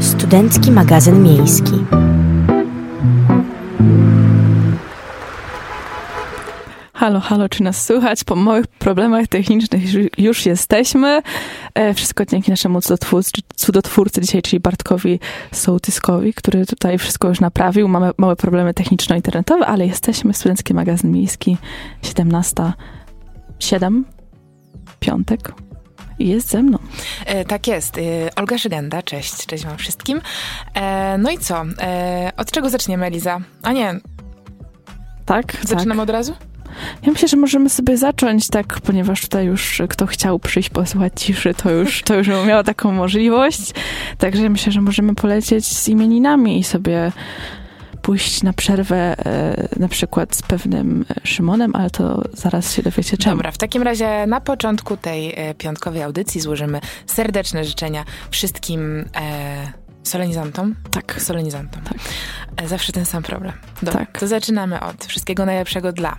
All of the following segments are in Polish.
Studencki magazyn miejski. Halo, halo, czy nas słychać? Po małych problemach technicznych już jesteśmy. E, wszystko dzięki naszemu cudotwórcy, cudotwórcy dzisiaj, czyli Bartkowi Sołtyskowi, który tutaj wszystko już naprawił. Mamy małe problemy techniczno-internetowe, ale jesteśmy. Studencki magazyn miejski, 17, 7, piątek. Jest ze mną. E, tak jest. E, Olga Żygenda, cześć, cześć wam wszystkim. E, no i co? E, od czego zaczniemy, Eliza? A nie. Tak, Zaczynamy tak. od razu? Ja myślę, że możemy sobie zacząć tak, ponieważ tutaj już kto chciał przyjść posłuchać ciszy, to już, to już miał taką możliwość. Także myślę, że możemy polecieć z imieninami i sobie pójść na przerwę e, na przykład z pewnym Szymonem, ale to zaraz się dowiecie czemu. Dobra, w takim razie na początku tej e, piątkowej audycji złożymy serdeczne życzenia wszystkim e, solenizantom. Tak. Solenizantom. Tak. E, zawsze ten sam problem. Dobra, Tak. to zaczynamy od wszystkiego najlepszego dla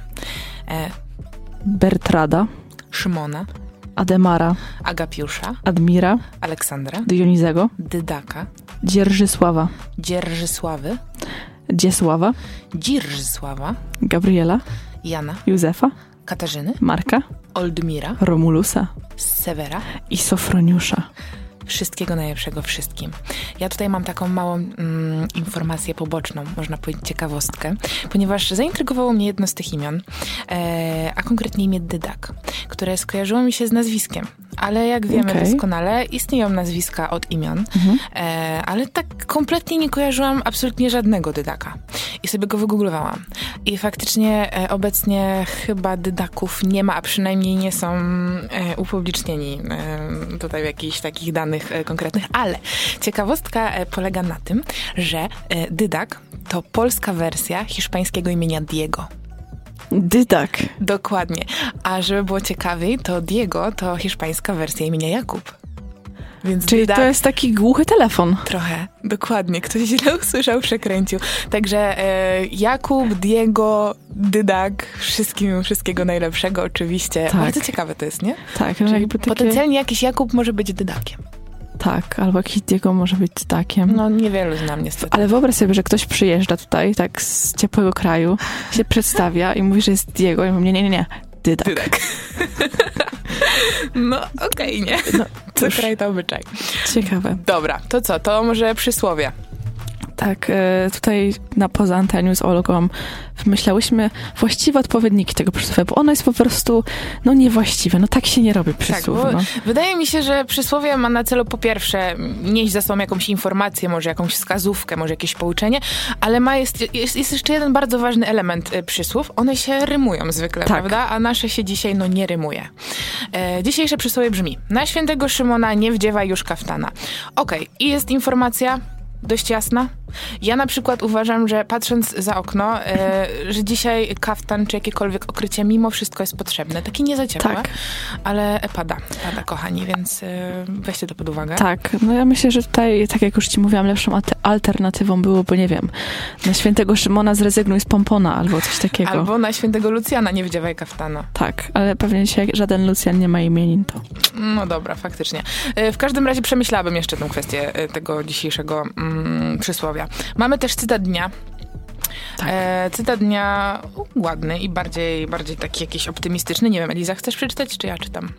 e, Bertrada, Szymona, Ademara, Agapiusza, Admira, Aleksandra, Dionizego, Dydaka, Dzierżysława, Dzierżysławy, Dziesława, Dzirżysława, Gabriela, Jana, Józefa, Katarzyny, Marka, Oldmira, Romulusa Severa. i Sofroniusza. Wszystkiego najlepszego wszystkim. Ja tutaj mam taką małą mm, informację poboczną, można powiedzieć ciekawostkę, ponieważ zaintrygowało mnie jedno z tych imion, e, a konkretnie imię Dydak, które skojarzyło mi się z nazwiskiem. Ale jak wiemy Okej. doskonale, istnieją nazwiska od imion, e, ale tak kompletnie nie kojarzyłam absolutnie żadnego Dydaka. I sobie go wygooglowałam. I faktycznie e, obecnie chyba Dydaków nie ma, a przynajmniej nie są e, upublicznieni e, tutaj jakichś takich danych e, konkretnych, ale ciekawostka e, polega na tym, że Dydak to polska wersja hiszpańskiego imienia Diego. Dydak. Dokładnie. A żeby było ciekawiej, to Diego to hiszpańska wersja imienia Jakub. Więc Czyli Dydak to jest taki głuchy telefon. trochę, dokładnie. Ktoś źle usłyszał, przekręcił. Także e, Jakub, Diego, Dydak, wszystkim, wszystkiego najlepszego oczywiście. Tak. Bardzo ciekawe to jest, nie? Tak, że Czyli jakby takie... Potencjalnie jakiś Jakub może być Dydakiem. Tak, albo jakiś Diego może być Dydakiem. No niewielu znam niestety. Ale wyobraź sobie, że ktoś przyjeżdża tutaj, tak z ciepłego kraju, się przedstawia i mówi, że jest Diego. I mówię, nie, nie, nie, Dydak. Dydak. no okej, nie? No, cóż, kraj to obyczaj. ciekawe. Dobra, to co? To może przysłowie. Tak, e, tutaj na poza anteniu z Olgą wymyślałyśmy właściwe odpowiedniki tego przysłowia, bo ono jest po prostu, no niewłaściwe. No tak się nie robi przysłów. bo no. Wydaje mi się, że przysłowie ma na celu po pierwsze nieść za sobą jakąś informację, może jakąś wskazówkę, może jakieś pouczenie, ale ma jest, jest, jest jeszcze jeden bardzo ważny element y, przysłów. One się rymują zwykle, Tak. prawda? A nasze się dzisiaj no nie rymuje. E, dzisiejsze przysłowie brzmi na świętego Szymona nie wdziewaj już kaftana. Okej, i jest informacja dość jasna. Ja na przykład uważam, że patrząc za okno, e, że dzisiaj kaftan czy jakiekolwiek okrycie mimo wszystko jest potrzebne. Takie nie za ciepłe, Tak. ale pada, pada kochani, więc e, weźcie to pod uwagę. Tak, no ja myślę, że tutaj, tak jak już ci mówiłam, lepszą alter- alternatywą byłoby, nie wiem, na świętego Szymona zrezygnuj z pompona albo coś takiego. Albo na świętego Lucjana nie wdziewaj kaftana. Tak, ale pewnie dzisiaj żaden Lucjan nie ma imienin, to No dobra, faktycznie. E, W każdym razie przemyślałabym jeszcze tę kwestię tego dzisiejszego mm, przysłowia. Mamy też cytat dnia. Tak. E, cytat dnia ładny i bardziej, bardziej taki jakiś optymistyczny. Nie wiem, Eliza, chcesz przeczytać, czy ja czytam?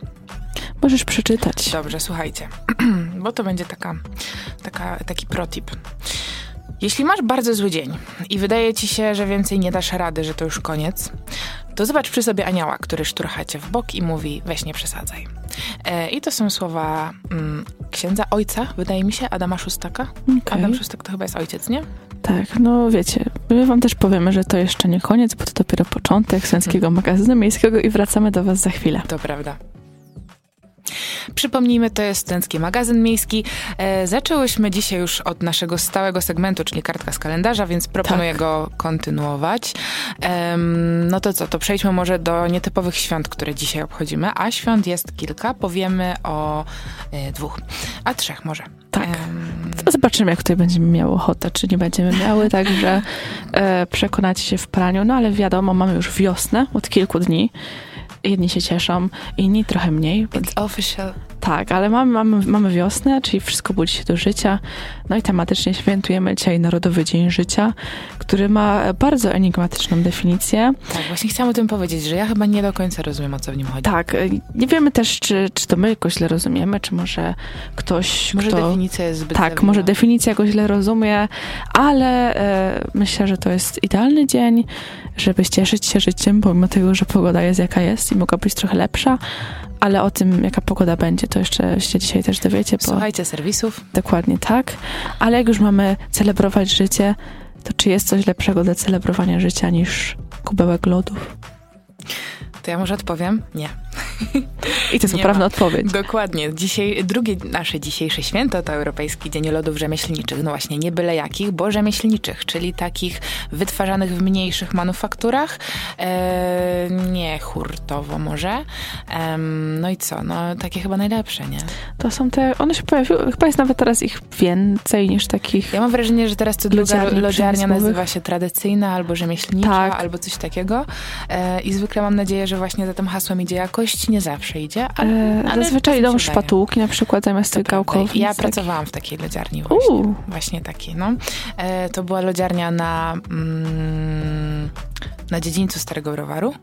możesz przeczytać. Dobrze, słuchajcie, bo to będzie taka, taka, taki protip. Jeśli masz bardzo zły dzień i wydaje ci się, że więcej nie dasz rady, że to już koniec, to zobacz przy sobie anioła, który szturcha cię w bok i mówi, weź nie przesadzaj. E, I to są słowa mm, księdza, ojca, wydaje mi się, Adama Szustaka. Okej. Adam Szustak to chyba jest ojciec, nie? Tak, no wiecie, my wam też powiemy, że to jeszcze nie koniec, bo to dopiero początek Sęckiego Magazynu Miejskiego i wracamy do was za chwilę. To prawda. Przypomnijmy, to jest Studencki Magazyn Miejski. E, zaczęłyśmy dzisiaj już od naszego stałego segmentu, czyli kartka z kalendarza, więc proponuję Tak. go kontynuować. No to co, to przejdźmy może do nietypowych świąt, które dzisiaj obchodzimy, a świąt jest kilka. Powiemy o e, dwóch, a trzech może. Tak. Zobaczymy, jak tutaj będziemy miały ochotę, czy nie będziemy miały, także e, przekonacie się w praniu, no ale wiadomo, mamy już wiosnę od kilku dni. Jedni się cieszą, inni trochę mniej, It's official. Tak, ale mamy, mamy, mamy wiosnę, czyli wszystko budzi się do życia. No i tematycznie świętujemy dzisiaj Narodowy Dzień Życia, który ma bardzo enigmatyczną definicję. Tak, właśnie chciałam o tym powiedzieć, że ja chyba nie do końca rozumiem, o co w nim chodzi. Tak, nie wiemy też, czy, czy to my go źle rozumiemy, czy może ktoś, Może kto... definicja jest zbyt Tak, może definicja go źle rozumie, ale e, myślę, że to jest idealny dzień, żeby cieszyć się życiem, pomimo tego, że pogoda jest jaka jest i mogła być trochę lepsza, ale o tym, jaka pogoda będzie, to jeszcze się dzisiaj też dowiecie, bo Słuchajcie serwisów. dokładnie tak. Ale jak już mamy celebrować życie, to czy jest coś lepszego do celebrowania życia niż kubełek lodów? To ja może odpowiem? Nie. I to jest poprawna odpowiedź. Dokładnie. Dzisiaj, drugie nasze dzisiejsze święto to Europejski Dzień Lodów Rzemieślniczych. No właśnie, nie byle jakich, bo rzemieślniczych, czyli takich wytwarzanych w mniejszych manufakturach, e, nie hurtowo może. Em, no i co? No takie chyba najlepsze, nie? To są te, one się pojawiły, chyba jest nawet teraz ich więcej niż takich Ja mam wrażenie, że teraz co druga Lodziarni lodziarnia nazywa się tradycyjna albo rzemieślnicza, Tak. albo coś takiego. E, I zwykle mam nadzieję, że właśnie za tym hasłem idzie jakość. Nie zawsze idzie, ale, ale zazwyczaj idą szpatułki na przykład zamiast tych gałkowic. Ja tak. pracowałam w takiej lodziarni właśnie. Uuu, Właśnie takiej, no. E, to była lodziarnia na, mm, na dziedzińcu Starego Browaru.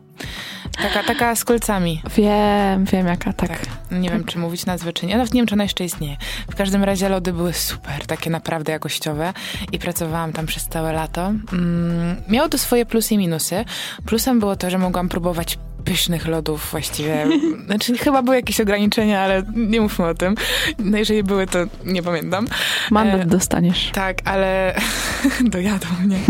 Taka, taka z kolcami. wiem, wiem jaka, tak. Tak. Nie wiem, czy mówić nazwę, czy nie. Nawet nie wiem, czy ona jeszcze istnieje. W każdym razie lody były super, takie naprawdę jakościowe i pracowałam tam przez całe lato. Mm, miało to swoje plusy i minusy. Plusem było to, że mogłam próbować pysznych lodów właściwie. Znaczy, chyba były jakieś ograniczenia, ale nie mówmy o tym. No, jeżeli były, to nie pamiętam. Mandat E, dostaniesz. Tak, ale dojadą mnie.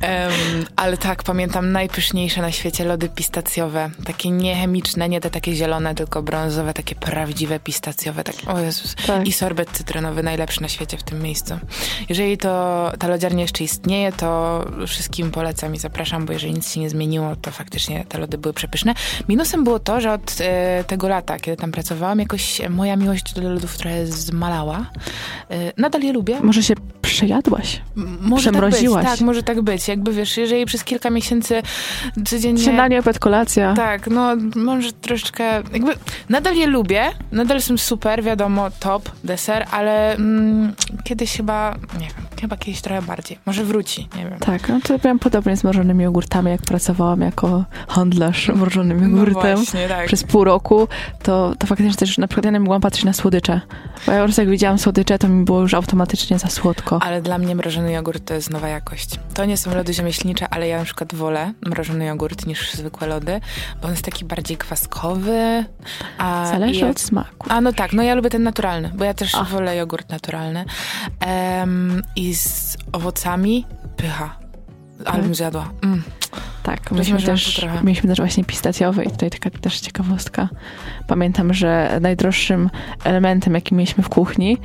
Em, ale tak, pamiętam najpyszniejsze na świecie lody pistacjowe. Takie niechemiczne, nie te takie zielone, tylko brązowe, takie prawdziwe pistacjowe. Takie, o Jezus. Tak. I sorbet cytrynowy, najlepszy na świecie w tym miejscu. Jeżeli to ta lodziarnia jeszcze istnieje, to wszystkim polecam i zapraszam, bo jeżeli nic się nie zmieniło, to faktycznie te lody były przepyszne. Minusem było to, że od e, tego lata, kiedy tam pracowałam, jakoś moja miłość do lodów trochę zmalała. E, nadal je lubię, Może się przejadłaś? M- Może Przemroziłaś. Tak, być, tak, może tak być. Jakby wiesz, jeżeli przez kilka miesięcy codziennie. Śniadanie, obiad, kolacja. Tak, no może troszeczkę. Jakby nadal je lubię, nadal są super, wiadomo, top, deser, ale mm, kiedyś chyba, nie wiem, chyba kiedyś trochę bardziej. Może wróci, nie wiem. Tak, no to miałam podobnie z mrożonymi jogurtami, jak pracowałam jako handlarz mrożonym No jogurtem. właśnie, tak. przez pół roku, to, to faktycznie też na przykład ja nie mogłam patrzeć na słodycze. Bo ja po prostu jak widziałam słodycze, to mi było już automatycznie za słodko. Ale dla mnie mrożony jogurt to jest nowa jakość. To nie są lody rzemieślnicze, ale ja na przykład wolę mrożony jogurt niż zwykłe lody, bo on jest taki bardziej kwaskowy. A Zależy od smaku. A no tak, no ja lubię ten naturalny, bo ja też A. wolę jogurt naturalny. Em, I z owocami pycha. Ale Tak. bym zjadła. Mm. Tak, myśmy Rozumiem, też, mieliśmy też właśnie pistacjowe i tutaj taka też ciekawostka. Pamiętam, że najdroższym elementem, jaki mieliśmy w kuchni,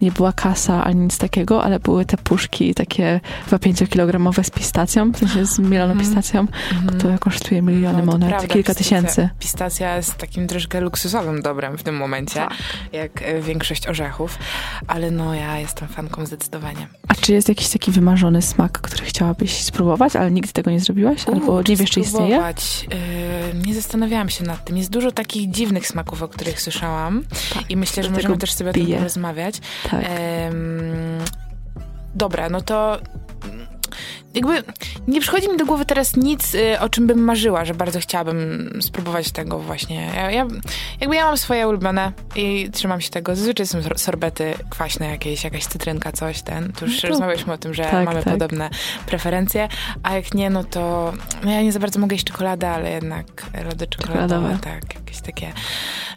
nie była kasa ani nic takiego, ale były te puszki takie 5-kilogramowe z pistacją, w sensie z mieloną Mhm. pistacją, Mhm. to kosztuje miliony No, monet, prawda, kilka pistacja- tysięcy. Pistacja jest takim troszkę luksusowym dobrem w tym momencie, Tak. jak e, większość orzechów, ale no ja jestem fanką zdecydowanie. A czy jest jakiś taki wymarzony smak, który chciałabyś spróbować, ale nigdy tego nie zrobiłaś? Albo nie wiesz, czy istnieje? E, nie zastanawiałam się nad tym. Jest dużo takich dziwnych smaków, o których słyszałam i myślę, że możemy też sobie o tym porozmawiać. Tak. Em, dobra, no to jakby nie przychodzi mi do głowy teraz nic, y, o czym bym marzyła, że bardzo chciałabym spróbować tego właśnie. Ja, ja, jakby ja mam swoje ulubione i trzymam się tego. Zazwyczaj są sor- sorbety kwaśne jakieś, jakaś cytrynka, coś ten. Tu już No rozmawialiśmy o tym, że tak, mamy tak. podobne preferencje, a jak nie, no to no ja nie za bardzo mogę jeść czekoladę, ale jednak lody czekoladowe, Czekoladowe. tak, jakieś takie.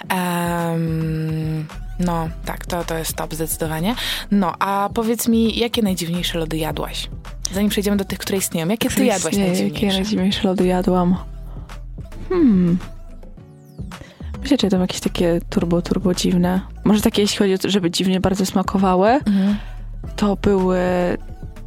Em, no, tak, to, to jest top zdecydowanie. No, a powiedz mi, jakie najdziwniejsze lody jadłaś? Zanim przejdziemy do tych, które istnieją, jakie ty jadłaś Istnieje, Jakie najdziwniejsze? najdziwniejsze lody jadłam? Hmm. Myślę, że to jakieś takie turbo, turbo dziwne. Może takie, jeśli chodzi o to, żeby dziwnie bardzo smakowały, Mhm. to były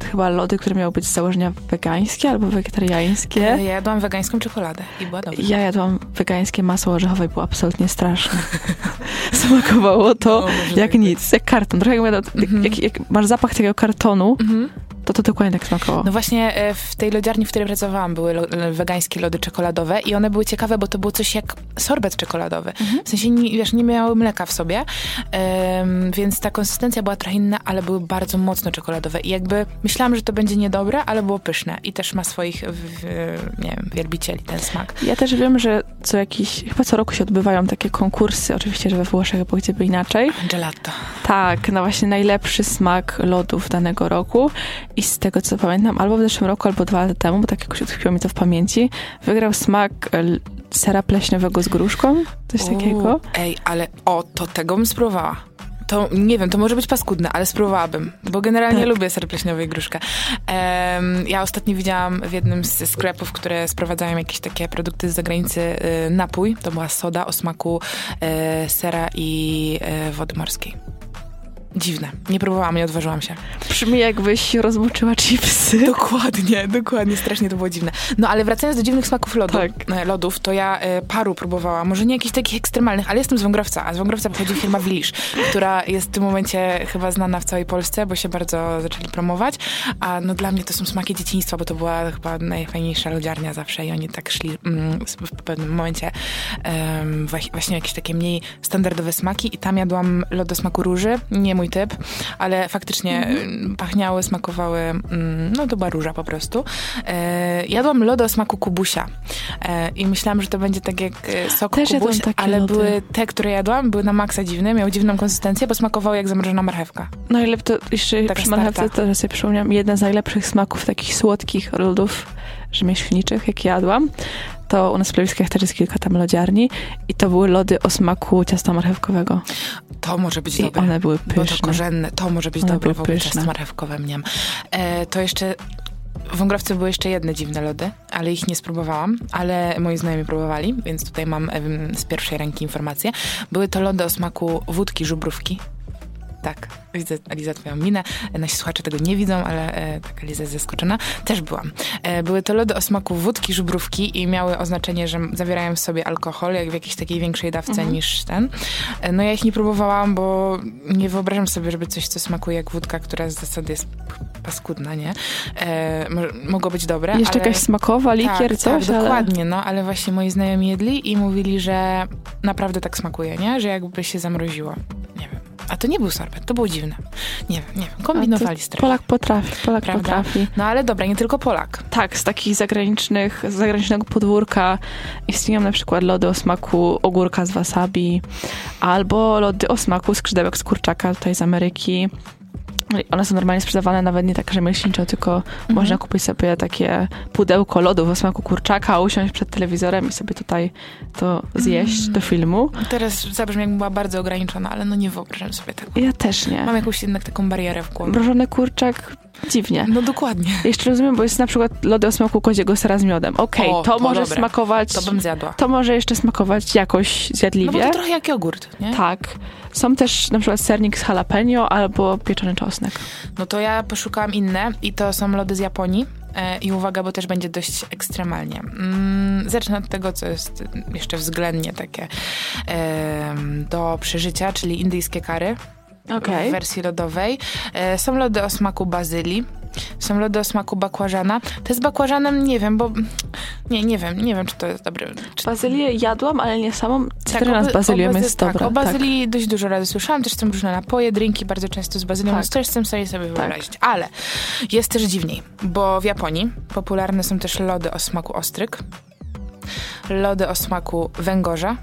chyba lody, które miały być z założenia wegańskie albo wegetariańskie. Ja jadłam wegańską czekoladę i była dobra. Ja jadłam wegańskie masło orzechowe i było absolutnie straszne. Smakowało to No, jak tak nic, jak karton. Trochę jak, jak, Mhm. jak, jak masz zapach takiego kartonu, Mhm. To to dokładnie tak smakowało. No właśnie e, w tej lodziarni, w której pracowałam, były lo, wegańskie lody czekoladowe i one były ciekawe, bo to było coś jak sorbet czekoladowy. Mhm. W sensie, nie, wiesz, nie miały mleka w sobie, em, więc ta konsystencja była trochę inna, ale były bardzo mocno czekoladowe i jakby myślałam, że to będzie niedobre, ale było pyszne i też ma swoich, w, w, nie wiem, wielbicieli ten smak. Ja też wiem, że co jakiś, chyba co roku się odbywają takie konkursy, oczywiście, że we Włoszech, bo gdzie by inaczej. Gelato. Tak, na właśnie najlepszy smak lodów danego roku i z tego co pamiętam, albo w zeszłym roku, albo dwa lata temu, bo tak jakoś utkwiło mi to w pamięci, wygrał smak e, sera pleśniowego z gruszką, coś takiego. Ej, ale o, to tego bym spróbowała. To nie wiem, to może być paskudne, ale spróbowałabym, bo generalnie Tak. lubię ser pleśniowy i gruszkę. Em, ja ostatnio widziałam w jednym z sklepów, które sprowadzają jakieś takie produkty z zagranicy, y, napój. To była soda o smaku y, sera i y, wody morskiej. Dziwne. Nie próbowałam, nie odważyłam się. Brzmi jakbyś rozmoczyła chipsy. Dokładnie, dokładnie, strasznie to było dziwne. No ale wracając do dziwnych smaków lodu, Tak. e, lodów, to ja e, paru próbowałam, może nie jakichś takich ekstremalnych, ale jestem z Wągrowca, a z Wągrowca pochodzi firma Wilisz, która jest w tym momencie chyba znana w całej Polsce, bo się bardzo zaczęli promować, a no dla mnie to są smaki dzieciństwa, bo to była chyba najfajniejsza lodziarnia zawsze i oni tak szli mm, w pewnym momencie waś- właśnie jakieś takie mniej standardowe smaki i tam jadłam lody smaku róży, nie mój typ, ale faktycznie mm, pachniały, smakowały, mm, no to była róża po prostu. E, jadłam lody o smaku kubusia e, i myślałam, że to będzie tak jak sok Też kubuś, ale lody. były te, które jadłam, były na maksa dziwne, miały dziwną konsystencję, bo smakowały jak zamrożona marchewka. No ile to jeszcze Taka przy marchewce, starta. to że sobie przypomniałam, jeden z najlepszych smaków takich słodkich lodów rzemieślniczych, jakie jadłam, to u nas w Plewiskach też jest kilka tam lodziarni i to były lody o smaku ciasta marchewkowego. To może być I dobre. one były Bo to pyszne. korzenne, to może być One dobre, pyszne. ciasto marchewkowe mniam. E, to jeszcze... W Wągrowcu były jeszcze jedne dziwne lody, ale ich nie spróbowałam, ale moi znajomi próbowali, więc tutaj mam z pierwszej ręki informacje. Były to lody o smaku wódki żubrówki. Tak, widzę Aliza twoją minę. Nasi słuchacze tego nie widzą, ale e, tak Aliza jest zaskoczona. Też byłam. E, były to lody o smaku wódki żubrówki i miały oznaczenie, że zawierają w sobie alkohol, jak w jakiejś takiej większej dawce niż ten. E, no ja ich nie próbowałam, bo nie wyobrażam sobie, żeby coś, co smakuje jak wódka, która z zasady jest paskudna, nie? E, mo- mogło być dobre, Jeszcze ale... jakaś smakowa, likier, tak, coś, tak, ale... dokładnie, no, ale właśnie moi znajomi jedli i mówili, że naprawdę tak smakuje, nie? Że jakby się zamroziło. Nie wiem. A to nie był sorbet, to było dziwne. Nie wiem, nie wiem. Kombinowali strasznie. Polak potrafi, Polak Prawda? potrafi. No ale dobra, nie tylko Polak. Tak, z takich zagranicznych, z zagranicznego podwórka istnieją na przykład lody o smaku ogórka z wasabi, albo lody o smaku skrzydełek z kurczaka tutaj z Ameryki. One są normalnie sprzedawane nawet nie tak rzemieślniczo, tylko można kupić sobie takie pudełko lodów o smaku kurczaka, usiąść przed telewizorem i sobie tutaj to zjeść do filmu. Teraz zabrzmi, jakbym była bardzo ograniczona, ale no nie wyobrażam sobie tego. Ja też nie. Mam jakąś jednak taką barierę w głowie. Mrożony kurczak, dziwnie. No dokładnie. Jeszcze rozumiem, bo jest na przykład lody o smaku koziego sera z miodem. Okej, O, to, to może dobre. smakować... To bym zjadła. to może jeszcze smakować jakoś No bo zjadliwie. to trochę jak jogurt, nie? Tak. Są też na przykład sernik z jalapeno albo pieczony czosnek. No to ja poszukałam inne i to są lody z Japonii. E, I uwaga, bo też będzie dość ekstremalnie. Mm, zacznę od tego, co jest jeszcze względnie takie do przeżycia, czyli indyjskie kary w wersji lodowej. E, są lody o smaku bazylii. Są lody o smaku bakłażana. To z bakłażanem nie wiem, bo nie, nie wiem, nie wiem, czy to jest dobre. Czy... Bazylię jadłam, ale nie samą. Cytryna o z bazylią jest tak, dobra. O bazylii dość dużo razy słyszałam, też są różne napoje, drinki bardzo często z bazylią, Tak. więc też chcę sobie sobie wyobrazić. Ale jest też dziwniej, bo w Japonii popularne są też lody o smaku ostryg, lody o smaku węgorza,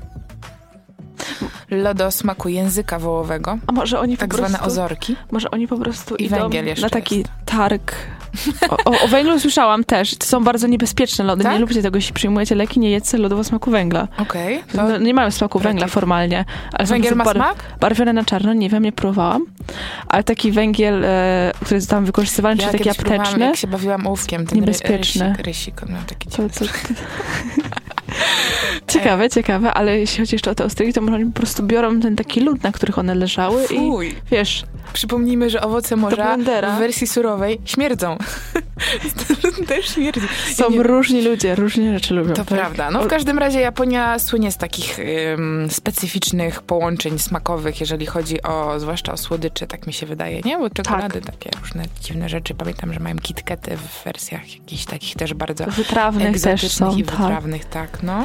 lody o smaku języka wołowego, A może oni tak po zwane prostu, ozorki. Może oni po prostu I idą węgiel jeszcze na taki jest. targ. O, o, o węglu słyszałam też. To są bardzo niebezpieczne lody. Tak? Nie lubcie tego, jeśli przyjmujecie leki, nie jedzcie lodów o smaku węgla. Okej, to No, nie mają smaku węgla formalnie. Ale węgiel ma prostu smak? barwione na czarno, nie wiem, nie próbowałam. Ale taki węgiel, e, który jest tam wykorzystywany, Ja czy taki apteczny, jak się bawiłam ołówkiem, ten Niebezpieczne. Rysik, rysik, on miał taki to, to, to, Ciekawe, ciekawe, ale jeśli chodzi jeszcze o te ostrygi, to może oni po prostu biorą ten taki lód, na których one leżały Fuj. i wiesz, Przypomnijmy, że owoce morza w wersji surowej śmierdzą. Też śmierdzi. są Nie- różni ludzie, różnie rzeczy lubią. To tak? prawda. No w każdym razie Japonia słynie z takich ym, specyficznych połączeń smakowych, jeżeli chodzi o, zwłaszcza o słodycze, tak mi się wydaje, nie? Bo czekolady, takie różne dziwne rzeczy. Pamiętam, że mają kitkety w wersjach jakichś takich też bardzo Wytrawnych też są, i tak. wytrawnych, tak, no.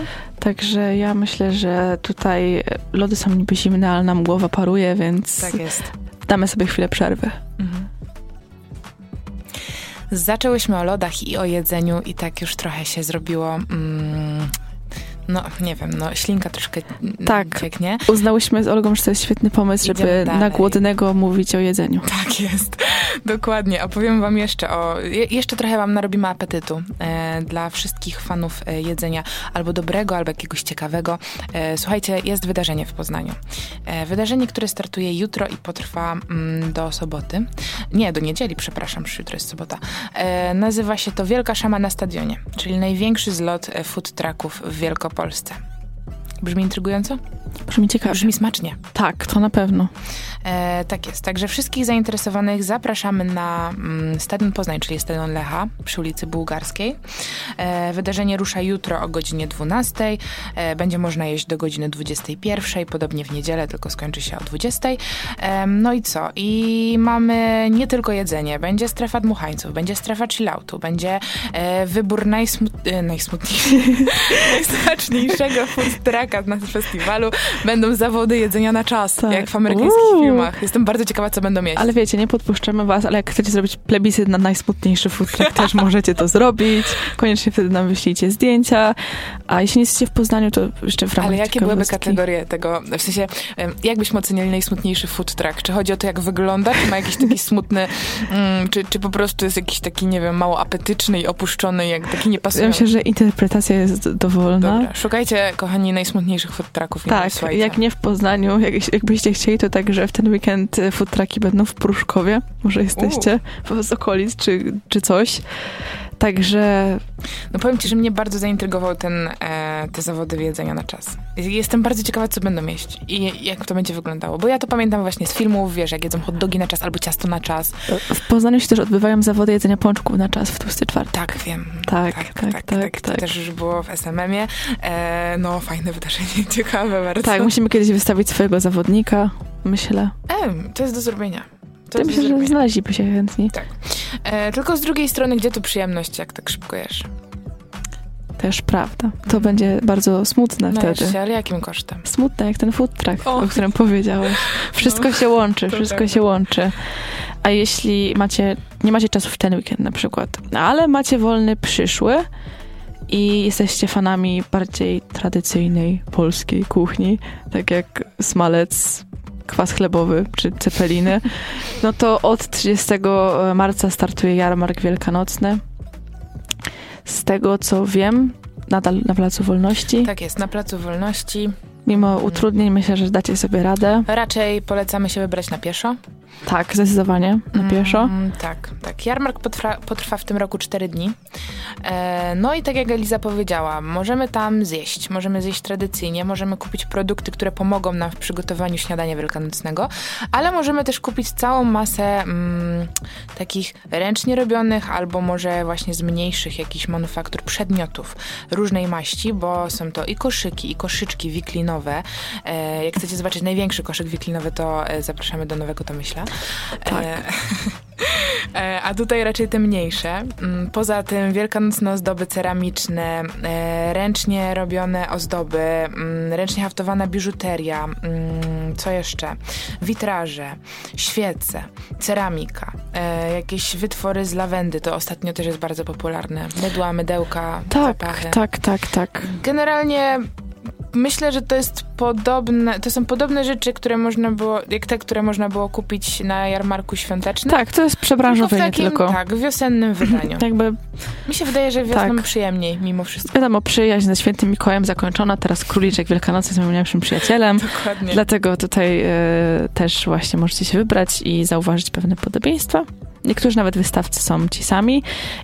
Także ja myślę, że tutaj lody są niby zimne, ale nam głowa paruje, więc Tak jest. damy sobie chwilę przerwy. Mhm. Zaczęłyśmy o lodach i o jedzeniu i tak już trochę się zrobiło... Mm, no, nie wiem, no ślinka troszkę Tak. cieknie. Uznałyśmy z Olgą, że to jest świetny pomysł, Idziemy żeby dalej. na głodnego mówić o jedzeniu. Tak jest, dokładnie. Opowiem wam jeszcze o... Je, jeszcze trochę wam narobimy apetytu e, dla wszystkich fanów e, jedzenia albo dobrego, albo jakiegoś ciekawego. E, słuchajcie, jest wydarzenie w Poznaniu. E, wydarzenie, które startuje jutro i potrwa mm, do soboty. Nie, do niedzieli, przepraszam, już jutro jest sobota. E, nazywa się to Wielka Szama na Stadionie, czyli największy zlot e, food trucków w Wielkopolsce. Polsce. Brzmi intrygująco? Brzmi ciekawie. Brzmi smacznie. Tak, to na pewno. E, tak jest. Także wszystkich zainteresowanych zapraszamy na mm, Stadion Poznań, czyli Stadion Lecha przy ulicy Bułgarskiej. E, wydarzenie rusza jutro o godzinie 12. E, będzie można jeść do godziny 21, podobnie w niedzielę, tylko skończy się o 20. E, no i co? I mamy nie tylko jedzenie. Będzie strefa dmuchańców, będzie strefa chilloutu, będzie e, wybór najsmut... e, najsmutniejszego, najsmaczniejszego food trucka na festiwalu. Będą zawody jedzenia na czas, Tak. jak w amerykańskich Uuu. filmach. Jestem bardzo ciekawa, co będą jeść. Ale wiecie, nie podpuszczamy was, ale jak chcecie zrobić plebiscyt na najsmutniejszy food truck, też możecie to zrobić. Koniecznie wtedy nam wyślijcie zdjęcia. A jeśli nie jesteście w Poznaniu, to jeszcze w ramach Ale jakie byłyby kategorie tego, w sensie, em, jak byśmy ocenili najsmutniejszy food truck? Czy chodzi o to, jak wygląda, czy ma jakiś taki smutny, mm, czy, czy po prostu jest jakiś taki, nie wiem, mało apetyczny i opuszczony, jak taki Ja niepasujący? myślę, że interpretacja jest dowolna. Dobra, szukajcie, kochani, najsmutniejszych food trucków Tak, słuchajcie. jak nie w Poznaniu, jak, jakbyście chcieli, to także w ten weekend e, food trucki będą w Pruszkowie. Może jesteście w- z okolic czy, czy coś. Także No powiem ci, że mnie bardzo zaintrygował ten, e, te zawody jedzenia na czas. Jestem bardzo ciekawa, co będą jeść i jak to będzie wyglądało. Bo ja to pamiętam właśnie z filmów, wiesz, jak jedzą hot dogi na czas albo ciasto na czas. w Poznaniu się też odbywają zawody jedzenia pączków na czas w tłusty czwartek. Tak, wiem. Tak, tak, tak, To tak. też już było w SMM-ie. E, no, fajne wydarzenie, ciekawe bardzo. Tak, musimy kiedyś wystawić swojego zawodnika, myślę. E, to jest do zrobienia. To Ja myślę, że zrobienia. znaleźliby się chętni. E, tylko z drugiej strony, gdzie tu przyjemność, jak tak szybko jesz? Też prawda. To będzie bardzo smutne No wtedy. jeszcze, ale jakim kosztem? Smutne jak ten food truck, O. o, którym powiedziałeś. Wszystko No, się łączy, wszystko się łączy. A jeśli macie, nie macie czasu w ten weekend na przykład, ale macie wolny przyszły i jesteście fanami bardziej tradycyjnej polskiej kuchni, tak jak smalec, kwas chlebowy czy cepeliny, no to od 30 marca startuje jarmark wielkanocny. Z tego co wiem, nadal na Placu Wolności. Tak jest, na Placu Wolności. Mimo utrudnień myślę, że dacie sobie radę. Raczej polecamy się wybrać na pieszo. Tak, zdecydowanie, na pieszo. Mm, tak, tak. Jarmark potrwa, potrwa w tym roku 4 dni. E, no i tak jak Eliza powiedziała, możemy tam zjeść. Możemy zjeść tradycyjnie, możemy kupić produkty, które pomogą nam w przygotowaniu śniadania wielkanocnego, ale możemy też kupić całą masę mm, takich ręcznie robionych albo może właśnie z mniejszych jakichś manufaktur przedmiotów różnej maści, bo są to i koszyki, i koszyczki wiklinowe. E, jak chcecie zobaczyć największy koszyk wiklinowy, to e, zapraszamy do Nowego Tomyśla. Tak. E, e, a tutaj raczej te mniejsze. Mm, Poza tym wielkanocne ozdoby ceramiczne, ręcznie robione ozdoby, mm, ręcznie haftowana biżuteria, mm, co jeszcze? Witraże, świece, ceramika, jakieś wytwory z lawendy, to ostatnio też jest bardzo popularne. Mydła, mydełka, Tak, zapachy. tak, tak, tak. Generalnie myślę, że to jest podobne, to są podobne rzeczy, które można było, jak te, które można było kupić na jarmarku świątecznym. Tak, to jest tylko w przebranżowienie takim, tylko. tak, wiosennym wydaniu. Jakby, Mi się wydaje, że wiosną Tak. przyjemniej mimo wszystko. wiadomo, przyjaźń ze świętym Mikołajem zakończona, teraz króliczek Wielkanocy jest moim najlepszym przyjacielem. Dokładnie. Dlatego tutaj e, też właśnie możecie się wybrać i zauważyć pewne podobieństwa. Niektórzy nawet wystawcy są ci sami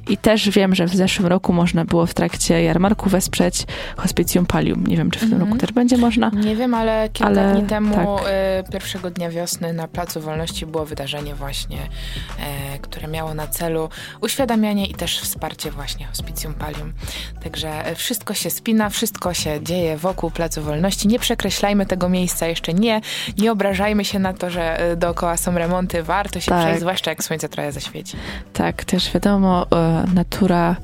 i też wiem, że w zeszłym roku można było w trakcie jarmarku wesprzeć Hospicjum Palium. Nie wiem, czy w tym Mhm. roku też będzie można. Nie wiem, ale kilka Ale dni temu, tak. e, pierwszego dnia wiosny na Placu Wolności było wydarzenie właśnie, e, które miało na celu uświadamianie i też wsparcie właśnie Hospicjum Palium. Także e, wszystko się spina, wszystko się dzieje wokół Placu Wolności. Nie przekreślajmy tego miejsca jeszcze, nie, nie obrażajmy się na to, że e, dookoła są remonty. Warto się Tak. przejść, zwłaszcza jak słońce trochę zaświeci. Tak, też wiadomo, e, natura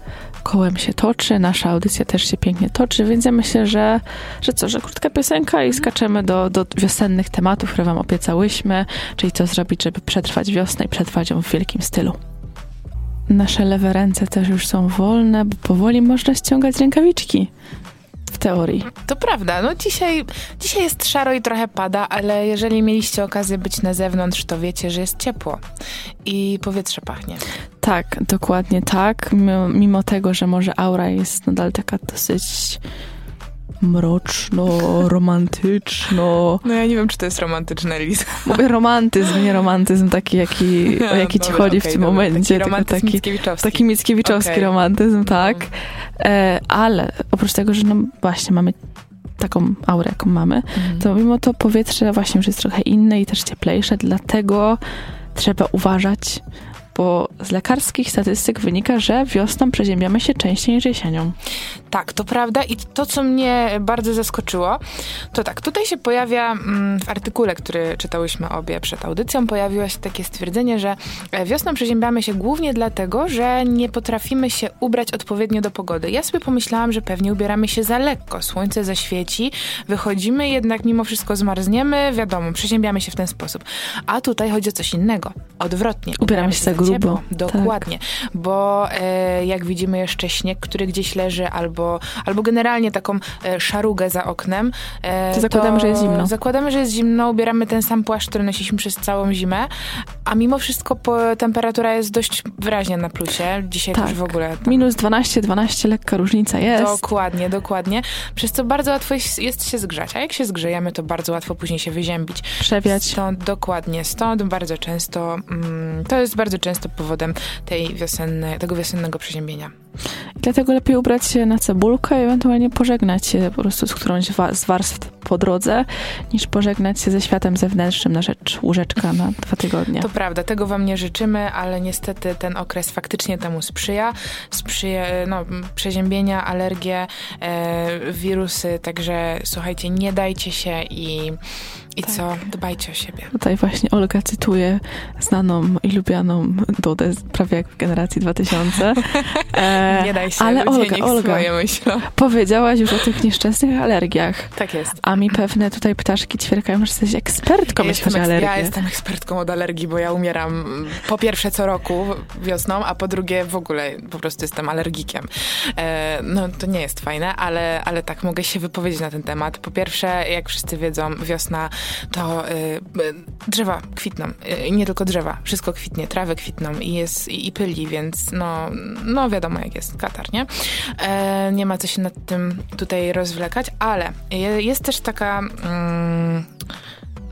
kołem się toczy, nasza audycja też się pięknie toczy, więc ja myślę, że, że co, że krótka piosenka i skaczemy do, do wiosennych tematów, które wam obiecałyśmy, czyli co zrobić, żeby przetrwać wiosnę i przetrwać ją w wielkim stylu. Nasze lewe ręce też już są wolne, bo powoli można ściągać rękawiczki. W teorii. To prawda, no dzisiaj, dzisiaj jest szaro i trochę pada, ale jeżeli mieliście okazję być na zewnątrz, to wiecie, że jest ciepło i powietrze pachnie. Tak, dokładnie tak. Mimo, mimo tego, że może aura jest nadal taka dosyć mroczno, romantyczno. No ja nie wiem, czy to jest romantyczne, Liz. Mówię romantyzm, nie romantyzm taki, jaki, o jaki ci Dobra, chodzi w okej, tym dobra. momencie. Taki romantyzm taki, Mickiewiczowski. taki mickiewiczowski Okej. romantyzm, tak. Mhm. E, ale oprócz tego, że no właśnie mamy taką aurę, jaką mamy, Mhm. to mimo to powietrze właśnie już jest trochę inne i też cieplejsze, dlatego trzeba uważać, bo z lekarskich statystyk wynika, że wiosną przeziębiamy się częściej niż jesienią. Tak, to prawda i to, co mnie bardzo zaskoczyło, to tak, tutaj się pojawia mm, w artykule, który czytałyśmy obie przed audycją, pojawiło się takie stwierdzenie, że e, wiosną przeziębiamy się głównie dlatego, że nie potrafimy się ubrać odpowiednio do pogody. Ja sobie pomyślałam, że pewnie ubieramy się za lekko, słońce zaświeci, wychodzimy, jednak mimo wszystko zmarzniemy, wiadomo, przeziębiamy się w ten sposób. A tutaj chodzi o coś innego, odwrotnie. Ubieramy się za grubo. Tak. Dokładnie, bo e, jak widzimy jeszcze śnieg, który gdzieś leży, albo, albo generalnie taką e, szarugę za oknem, e, To zakładamy, że jest zimno. Zakładamy, że jest zimno, ubieramy ten sam płaszcz, który nosiliśmy przez całą zimę, a mimo wszystko po, temperatura jest dość wyraźnie na plusie. Dzisiaj Tak. już w ogóle... tam- Minus 12, 12, lekka różnica jest. Dokładnie, dokładnie. Przez co bardzo łatwo jest, jest się zgrzać. A jak się zgrzejemy, to bardzo łatwo później się wyziębić. Przewiać. Stąd, dokładnie, stąd bardzo często, mm, to jest bardzo często powodem tej wiosenne, tego wiosennego przeziębienia. Dlatego lepiej ubrać się na cebulkę i ewentualnie pożegnać się po prostu z którąś wa- z warstw po drodze, niż pożegnać się ze światem zewnętrznym na rzecz łóżeczka na dwa tygodnie. To prawda, tego wam nie życzymy, ale niestety ten okres faktycznie temu sprzyja. Sprzyja no, m, przeziębienia, alergie, e, wirusy, także słuchajcie, nie dajcie się i, i Tak. co? Dbajcie o siebie. Tutaj właśnie Olga cytuje znaną i lubianą Dodę prawie jak w generacji 2000. E, Nie daj się, ale Olga, Olga, powiedziałaś już o tych nieszczęsnych alergiach. Tak jest. A mi pewne tutaj ptaszki ćwierkają, że jesteś ekspertką, Ja jeśli chodzi o alergię. ja jestem ekspertką od alergii, bo ja umieram po pierwsze co roku wiosną, a po drugie w ogóle po prostu jestem alergikiem. E, no to nie jest fajne, ale, ale tak, mogę się wypowiedzieć na ten temat. Po pierwsze, jak wszyscy wiedzą, wiosna to y, y, drzewa kwitną. Y, nie tylko drzewa, wszystko kwitnie, trawy kwitną i jest i, i pyli, więc no, no wiadomo jak jest katar, nie? E, nie ma co się nad tym tutaj rozwlekać, ale je- jest też taka... Mm,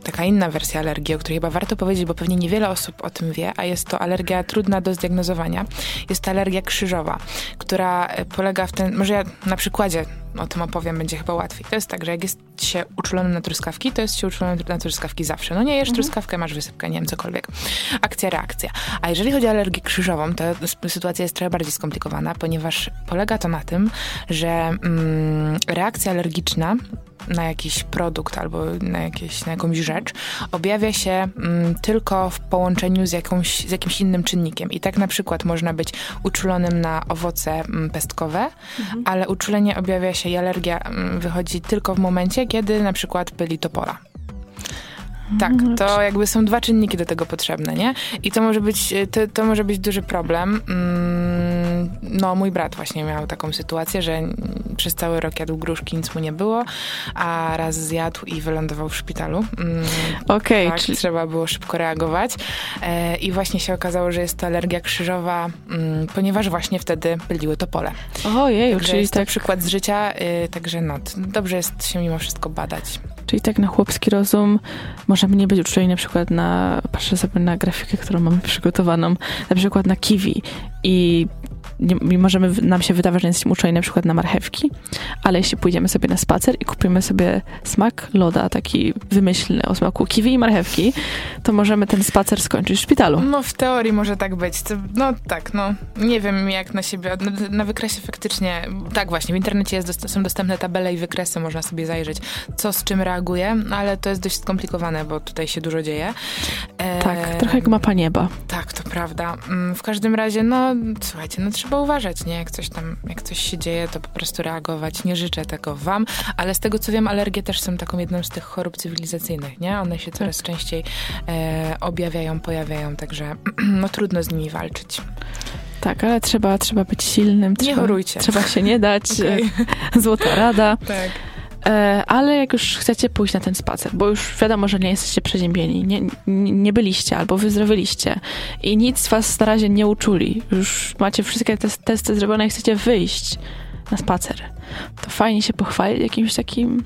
taka inna wersja alergii, o której chyba warto powiedzieć, bo pewnie niewiele osób o tym wie, a jest to alergia trudna do zdiagnozowania. Jest to alergia krzyżowa, która e, polega w ten... Może ja na przykładzie o tym opowiem, będzie chyba łatwiej. To jest tak, że jak jest się uczulonym na truskawki, to jest się uczulony na truskawki zawsze. No nie jesz truskawkę, masz wysypkę, nie wiem, cokolwiek. Akcja, reakcja. A jeżeli chodzi o alergię krzyżową, to sytuacja jest trochę bardziej skomplikowana, ponieważ polega to na tym, że mm, reakcja alergiczna na jakiś produkt albo na, jakieś, na jakąś rzecz objawia się mm, tylko w połączeniu z, jakąś, z jakimś innym czynnikiem. I tak na przykład można być uczulonym na owoce mm, pestkowe, ale uczulenie objawia się i alergia mm, wychodzi tylko w momencie, kiedy na przykład byli topola. Tak, to jakby są dwa czynniki do tego potrzebne, nie? I to może być, y, to, to może być duży problem. Mm, No, mój brat właśnie miał taką sytuację, że przez cały rok jadł gruszki, nic mu nie było, a raz zjadł i wylądował w szpitalu. Mm, Okej, tak, czyli trzeba było szybko reagować. E, I właśnie się okazało, że jest to alergia krzyżowa, mm, ponieważ właśnie wtedy byliły topole. Ojeju, Także czyli jest to tak przykład z życia, y, także no, dobrze jest się mimo wszystko badać. Czyli tak na chłopski rozum możemy nie być uczuleni na przykład na, patrzę sobie na grafikę, którą mamy przygotowaną, na przykład na kiwi i nie, możemy nam się wydawać, że jesteśmy uczeni na przykład na marchewki, ale jeśli pójdziemy sobie na spacer i kupimy sobie smak loda, taki wymyślny o smaku kiwi i marchewki, to możemy ten spacer skończyć w szpitalu. No w teorii może tak być. No tak, no nie wiem jak na siebie, na, na wykresie faktycznie, tak właśnie, w internecie jest, są dostępne tabele i wykresy, można sobie zajrzeć, co z czym reaguje, ale to jest dość skomplikowane, bo tutaj się dużo dzieje. E, tak, trochę jak mapa nieba. Tak, to prawda. Mm, w każdym razie, no słuchajcie, no trzeba uważać, nie? Jak coś tam, jak coś się dzieje, to po prostu reagować. Nie życzę tego wam, ale z tego co wiem, alergie też są taką jedną z tych chorób cywilizacyjnych, nie? One się coraz tak. częściej e, objawiają, pojawiają, także no trudno z nimi walczyć. Tak, ale trzeba, trzeba być silnym. Nie trzeba, chorujcie. Trzeba się nie dać. Okay. Złota rada. tak. E, ale jak już chcecie pójść na ten spacer, bo już wiadomo, że nie jesteście przeziębieni, nie, nie byliście albo wyzdrowiliście i nic was na razie nie uczuli, już macie wszystkie te testy zrobione i chcecie wyjść na spacer, to fajnie się pochwalić jakimś takim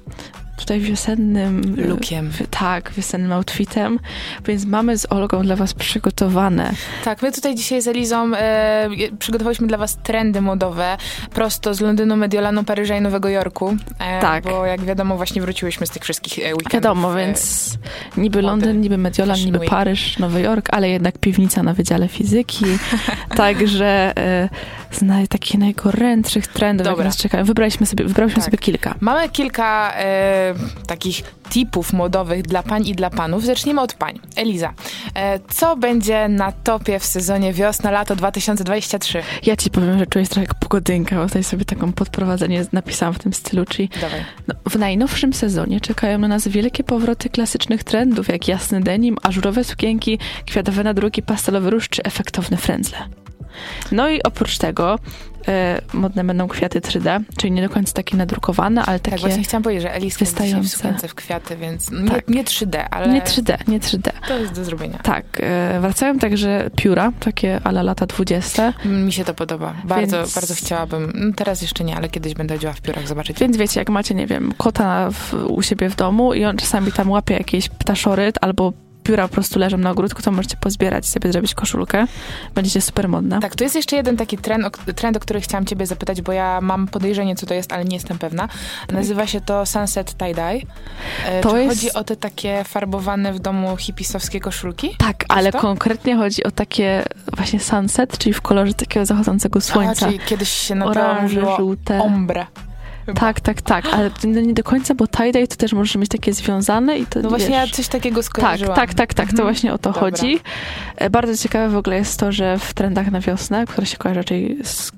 tutaj wiosennym... E, Lookiem. tak, wiosennym outfitem, więc mamy z Olgą dla was przygotowane. Tak, my tutaj dzisiaj z Elizą e, przygotowałyśmy dla was trendy modowe prosto z Londynu, Mediolanu, Paryża i Nowego Jorku. E, tak. Bo jak wiadomo, właśnie wróciłyśmy z tych wszystkich e, weekendów. Wiadomo, e, więc niby Londyn, niby Mediolan, niby Paryż, Nowy Jork, ale jednak piwnica na Wydziale Fizyki. Także e, z naj, takich najgorętszych trendów, Dobra. nas czekają. Wybraliśmy sobie, wybrałyśmy tak. sobie kilka. Mamy kilka e, takich tipów modowych dla pań i dla panów. Zacznijmy od pań. Eliza, e, co będzie na topie w sezonie wiosna-lato 2023? Ja ci powiem, że czuję się trochę jak pogodynka, bo tutaj sobie taką podprowadzenie napisałam w tym stylu, czyli no, w najnowszym sezonie czekają na nas wielkie powroty klasycznych trendów, jak jasny denim, ażurowe sukienki, kwiatowe nadruki, pastelowy róż czy efektowne frędzle. No i oprócz tego modne będą kwiaty 3D, czyli nie do końca takie nadrukowane, ale tak, takie Tak, właśnie chciałam powiedzieć, że Elis wystające. w w kwiaty, więc nie, tak. nie 3D, ale... Nie 3D, nie 3D. To jest do zrobienia. Tak. E, wracają także pióra, takie ale lata 20. Mi się to podoba. Bardzo, więc... bardzo chciałabym. No, teraz jeszcze nie, ale kiedyś będę chodziła w piórach, zobaczyć. Więc wiecie, jak macie, nie wiem, kota w, u siebie w domu i on czasami tam łapie jakieś ptaszory albo pióra po prostu leżą na ogródku, to możecie pozbierać sobie zrobić koszulkę. Będziecie super modna. Tak, to jest jeszcze jeden taki trend, o, trend, o który chciałam ciebie zapytać, bo ja mam podejrzenie, co to jest, ale nie jestem pewna. Nazywa się to Sunset Tie-Dye. E, to jest... chodzi o te takie farbowane w domu hipisowskie koszulki? Tak, ale to? konkretnie chodzi o takie właśnie sunset, czyli w kolorze takiego zachodzącego słońca. A, czyli kiedyś się na to mówiło żółte. ombre. Chyba. Tak, tak, tak, ale nie do końca, bo tie-dye to też może mieć takie związane i to No właśnie wiesz, ja coś takiego skojarzyłam. Tak, tak, tak, tak, to mhm. właśnie o to Dobra. chodzi. E, bardzo ciekawe w ogóle jest to, że w trendach na wiosnę, które się kojarzy raczej z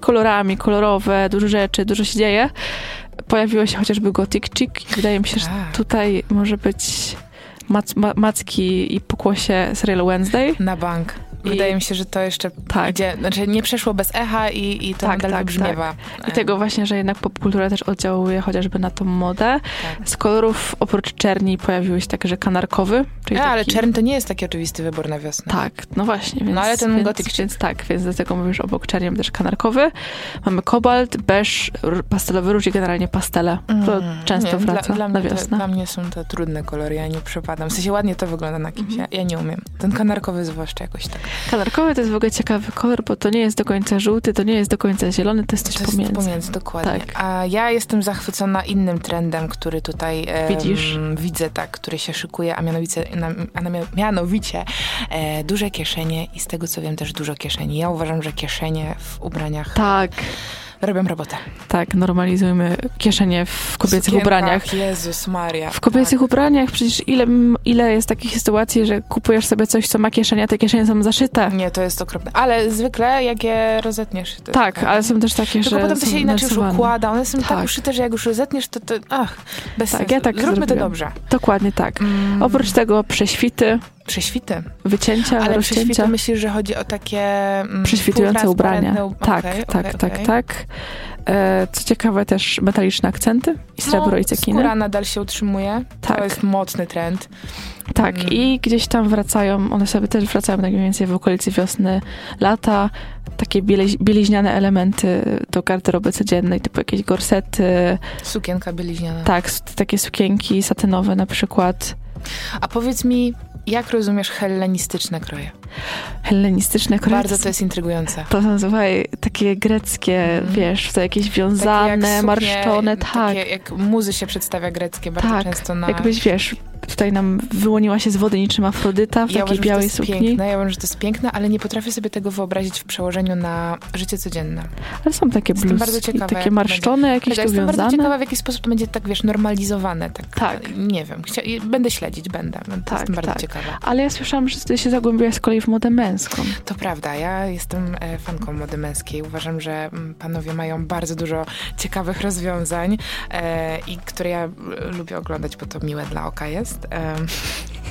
kolorami, kolorowe, dużo rzeczy, dużo się dzieje, pojawiło się chociażby gothic chic i wydaje mi się, że tak. tutaj może być mac, ma, macki i pokłosie serialu Wednesday. Na bank. Wydaje mi się, że to jeszcze tak. idzie, znaczy nie przeszło bez echa i, i to tak, nadal tak, wybrzmiewa. Tak. I tego właśnie, że jednak popkultura też oddziałuje chociażby na tą modę. Tak. Z kolorów oprócz czerni pojawiły się także kanarkowy. Czyli ale czerń to nie jest taki oczywisty wybór na wiosnę. Tak, no właśnie. Więc, no ale ten gotyk... Więc tak, więc dlatego mówisz obok czerni też kanarkowy. Mamy kobalt, beż, pastelowy róż i generalnie pastele. To mm, często nie, wraca dla, dla na wiosnę. To, dla mnie są to trudne kolory, ja nie przepadam. W sensie ładnie to wygląda na kimś, ja, ja nie umiem. Ten kanarkowy zwłaszcza jakoś tak. Kalarkowy to jest w ogóle ciekawy kolor, bo to nie jest do końca żółty, to nie jest do końca zielony, to jest coś to jest pomiędzy. pomiędzy, dokładnie. Tak. A ja jestem zachwycona innym trendem, który tutaj Widzisz? widzę, tak, który się szykuje, a mianowicie, a mianowicie e, duże kieszenie i z tego co wiem też dużo kieszeni. Ja uważam, że kieszenie w ubraniach... Tak robią robotę. Tak, normalizujmy kieszenie w kobiecych ubraniach. Jezus Maria. W kobiecych tak. ubraniach przecież ile, ile jest takich sytuacji, że kupujesz sobie coś, co ma kieszenie, a te kieszenie są zaszyte. Nie, to jest okropne. Ale zwykle jak je rozetniesz... To tak, tak, ale są też takie, Tylko że potem to się inaczej już układa. One są tak. tak uszyte, że jak już rozetniesz, to, to ach, bez tak, sensu. Ja tak Zróbmy zrobiłam. to dobrze. Dokładnie tak. Mm. Oprócz tego prześwity, Prześwity. Wycięcia, Ale rozcięcia. prześwity myślisz, że chodzi o takie... Mm, Prześwitujące ubrania. Tak, okay, tak, okay, tak, okay. tak. E, co ciekawe też metaliczne akcenty i srebro no, i cekiny. Skóra nadal się utrzymuje. Tak. To jest mocny trend. Tak, Mm. i gdzieś tam wracają, one sobie też wracają tak mniej więcej w okolicy wiosny, lata, takie bieliźniane elementy do garderoby codziennej, typu jakieś gorsety, Sukienka bieliźniana. tak, takie sukienki satynowe na przykład, A powiedz mi, jak rozumiesz hellenistyczne kroje? hellenistyczne kroje. Bardzo to jest intrygujące. To są, słuchaj, takie greckie, Mhm. wiesz, to jakieś Takie wiązane, suknie, marszczone, tak, Takie jak muzy się przedstawia greckie bardzo tak, często na... jakbyś, wiesz, tutaj nam wyłoniła się z wody niczym Afrodyta w Ja takiej uważam, że to białej jest sukni. piękne, ja uważam, że to jest piękne, ale nie potrafię sobie tego wyobrazić w przełożeniu na życie codzienne. Ale są takie Jestem bardzo bluzki, ciekawa, takie marszczone, jakieś Chociaż tu jestem bardzo ciekawa, w jaki sposób to będzie tak, wiesz, normalizowane. Tak, Tak. Nie wiem. Chcia... Będę śledzić, będę. będę Tak, jestem bardzo tak. ciekawa. Ale ja słyszałam, że ty się zagłębiłaś z kolei w modę męską. To prawda, ja jestem e, fanką mody męskiej. Uważam, że mm, panowie mają bardzo dużo ciekawych rozwiązań e, i które ja e, lubię oglądać, bo to miłe dla oka jest. E,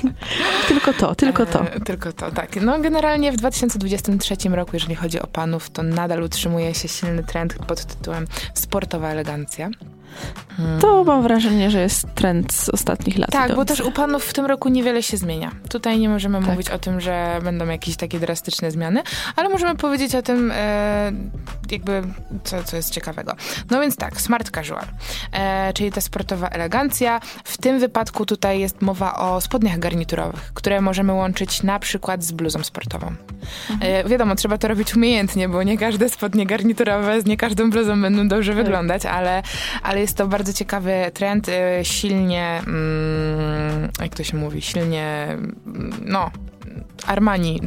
Tylko to, tylko to. E, tylko to, tak. No generalnie w 2023 roku, jeżeli chodzi o panów, to nadal utrzymuje się silny trend pod tytułem sportowa elegancja. To mam wrażenie, że jest trend z ostatnich lat. Tak, bo idący. też u panów w tym roku niewiele się zmienia. Tutaj nie możemy Tak. mówić o tym, że będą jakieś takie drastyczne zmiany, ale możemy powiedzieć o tym, e, jakby, co, co jest ciekawego. No więc tak, smart casual, e, czyli ta sportowa elegancja. W tym wypadku tutaj jest mowa o spodniach garniturowych, które możemy łączyć na przykład z bluzą sportową. E, wiadomo, trzeba to robić umiejętnie, bo nie każde spodnie garniturowe z nie każdą bluzą będą dobrze Tak. wyglądać, ale, ale jest to bardzo ciekawy trend, e, silnie, mm, jak to się mówi, silnie, mm, no, Armani,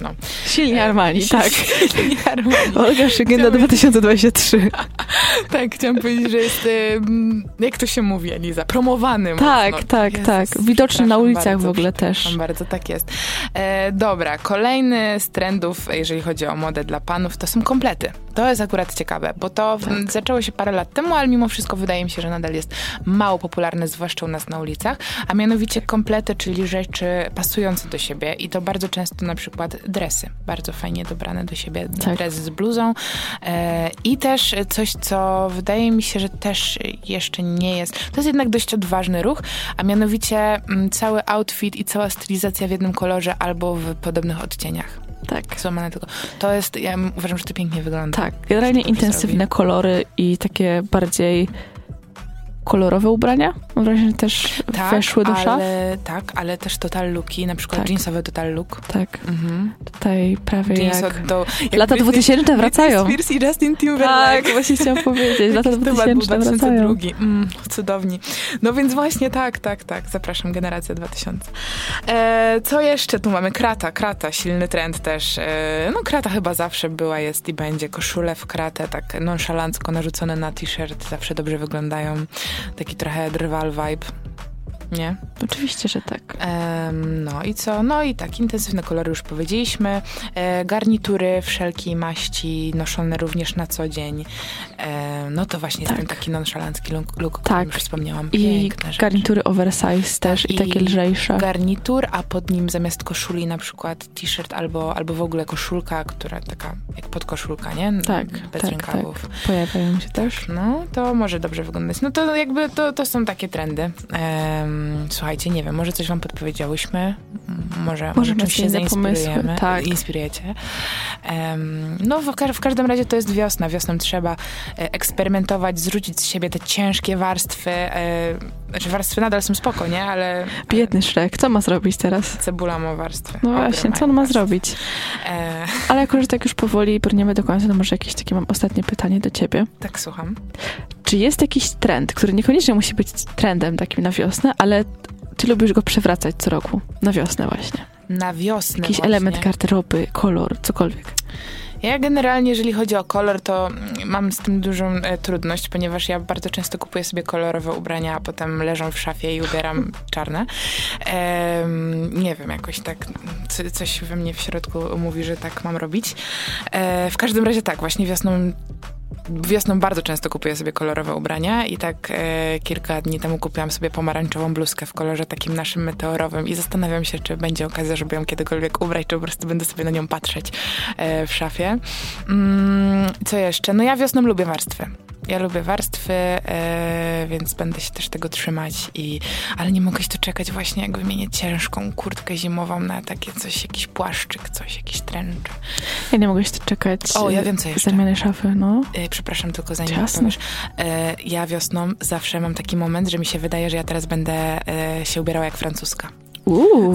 no. Silnie Armani, tak. Silnie Armani. Olga Szygenda 2023. Tak, chciałam powiedzieć, że jest, jak to się mówi, Eliza, promowany Tak, mocno. tak, Jezus, tak. Widoczny na ulicach bardzo, w ogóle też. bardzo, tak jest. E, dobra, kolejny z trendów, jeżeli chodzi o modę dla panów, to są komplety. To jest akurat ciekawe, bo to Tak. zaczęło się parę lat temu, ale mimo wszystko wydaje mi się, że nadal jest mało popularne, zwłaszcza u nas na ulicach, a mianowicie komplety, czyli rzeczy pasujące do siebie i to bardzo często na przykład dresy, bardzo fajnie dobrane do siebie, Tak. dres z bluzą e, i też coś, co wydaje mi się, że też jeszcze nie jest, to jest jednak dość odważny ruch, a mianowicie mm, cały outfit i cała stylizacja w jednym kolorze albo w podobnych odcieniach. Tak. Złamane tylko. To jest, ja uważam, że to pięknie wygląda. Tak, generalnie intensywne kolory i takie bardziej kolorowe ubrania. Mam wrażenie, że też weszły do szaf. ale, Tak, ale też total looki, na przykład Tak. jeansowy total look. Tak, Mhm. tutaj prawie Jeans jak... do, jak Lata Britney- 2000 wracają. Spears i Justin Timberlake. Tak, właśnie chciałam powiedzieć. Lata Jakiś temat był 2000 wracają. 2002. Mm, cudowni. No więc właśnie tak, tak, tak. Zapraszam, generacja 2000. E, co jeszcze tu mamy? Krata, krata, silny trend też. E, no krata chyba zawsze była, jest i będzie. Koszule w kratę, tak nonszalancko narzucone na t-shirt, zawsze dobrze wyglądają. Taki trochę drwal vibe. Nie? Oczywiście, że tak. Em, no i co? No i tak, intensywne kolory już powiedzieliśmy. E, garnitury wszelkiej maści, noszone również na co dzień. E, no to właśnie Tak. ten taki nonszalancki look, look o Tak. którym już wspomniałam. I Piękne rzeczy. garnitury oversize też i, I takie lżejsze. Garnitur, a pod nim zamiast koszuli na przykład t-shirt albo, albo w ogóle koszulka, która taka jak podkoszulka, nie? Tak, Bez tak, rękawów. Pojawiają się też. No, to może dobrze wyglądać. No to jakby to, to są takie trendy. Em, słuchajcie, nie wiem, może coś wam podpowiedziałyśmy, może, może czymś się zainspirujemy, tak. inspirujecie. Em, no w, w każdym razie to jest wiosna. Wiosną trzeba e, eksperymentować, zrzucić z siebie te ciężkie warstwy. E, znaczy warstwy nadal są spoko, nie? Ale Biedny Szrek, co ma zrobić teraz? cebula ma warstwy. No właśnie, co on ma warstwy. zrobić? E, Ale jako, że tak już powoli brniemy do końca, to może jakieś takie mam ostatnie pytanie do ciebie. tak, słucham. Czy jest jakiś trend, który niekoniecznie musi być trendem takim na wiosnę, ale ty lubisz go przewracać co roku? Na wiosnę właśnie. Na wiosnę Jakiś właśnie. element garderoby, kolor, cokolwiek. Ja generalnie, jeżeli chodzi o kolor, to mam z tym dużą e, trudność, ponieważ ja bardzo często kupuję sobie kolorowe ubrania, a potem leżą w szafie i ubieram czarne. Em, nie wiem, jakoś tak co, coś we mnie w środku mówi, że tak mam robić. E, w każdym razie tak, właśnie wiosną wiosną bardzo często kupuję sobie kolorowe ubrania i tak e, kilka dni temu kupiłam sobie pomarańczową bluzkę w kolorze takim naszym meteorowym i zastanawiam się, czy będzie okazja, żeby ją kiedykolwiek ubrać, czy po prostu będę sobie na nią patrzeć e, w szafie. Mm, co jeszcze? No ja wiosną lubię warstwy. Ja lubię warstwy, e, więc będę się też tego trzymać, i, ale nie mogę się doczekać właśnie jak wymienię ciężką kurtkę zimową na takie coś, jakiś płaszczyk, coś, jakiś tręcz. Ja nie mogę się doczekać. O, ja wiem co jeszcze. Zamiany szafy, no. E, przepraszam, tylko zanim Jasne. powiesz. E, ja wiosną zawsze mam taki moment, że mi się wydaje, że ja teraz będę e, się ubierała jak francuska.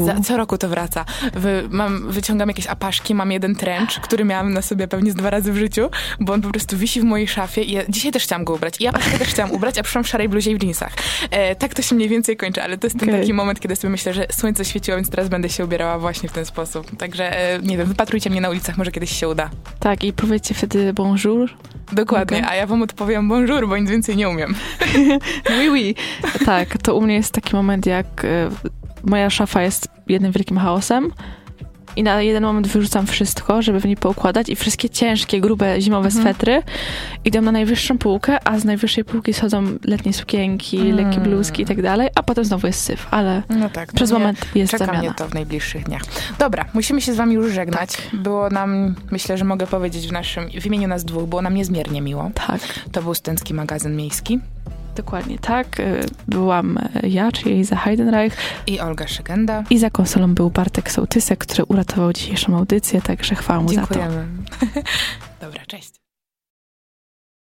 Za, co roku to wraca. Wy, mam, wyciągam jakieś apaszki, mam jeden trench, który miałam na sobie pewnie z dwa razy w życiu, bo on po prostu wisi w mojej szafie i ja dzisiaj też chciałam go ubrać. I ja apaszkę też chciałam ubrać, a przyszłam w szarej bluzie i w jeansach. E, tak to się mniej więcej kończy, ale to jest ten Okej. taki moment, kiedy sobie myślę, że słońce świeciło, więc teraz będę się ubierała właśnie w ten sposób. Także, e, nie wiem, wypatrujcie mnie na ulicach, może kiedyś się uda. Tak, i powiedzcie wtedy bonjour. Dokładnie, Okej. a ja wam odpowiem bonjour, bo nic więcej nie umiem. Oui, oui. Tak, to u mnie jest taki moment, jak e, moja szafa jest jednym wielkim chaosem i na jeden moment wyrzucam wszystko, żeby w niej poukładać i wszystkie ciężkie, grube, zimowe Mhm. swetry idą na najwyższą półkę, a z najwyższej półki schodzą letnie sukienki, Mm. lekkie bluzki i tak dalej, a potem znowu jest syf, ale No tak. przez mnie- moment jest Czeka zamiana. mnie to w najbliższych dniach. Dobra, musimy się z wami już żegnać. Tak. Było nam, myślę, że mogę powiedzieć w naszym, w imieniu nas dwóch, było nam niezmiernie miło. Tak, To był Studencki Magazyn Miejski dokładnie tak. E, Byłam e, ja, czyli Liza Heidenreich i Olga Szygenda. i za konsolą był Bartek Sołtysek, który uratował dzisiejszą audycję, także chwała mu za to. Dziękujemy. Dobra, cześć.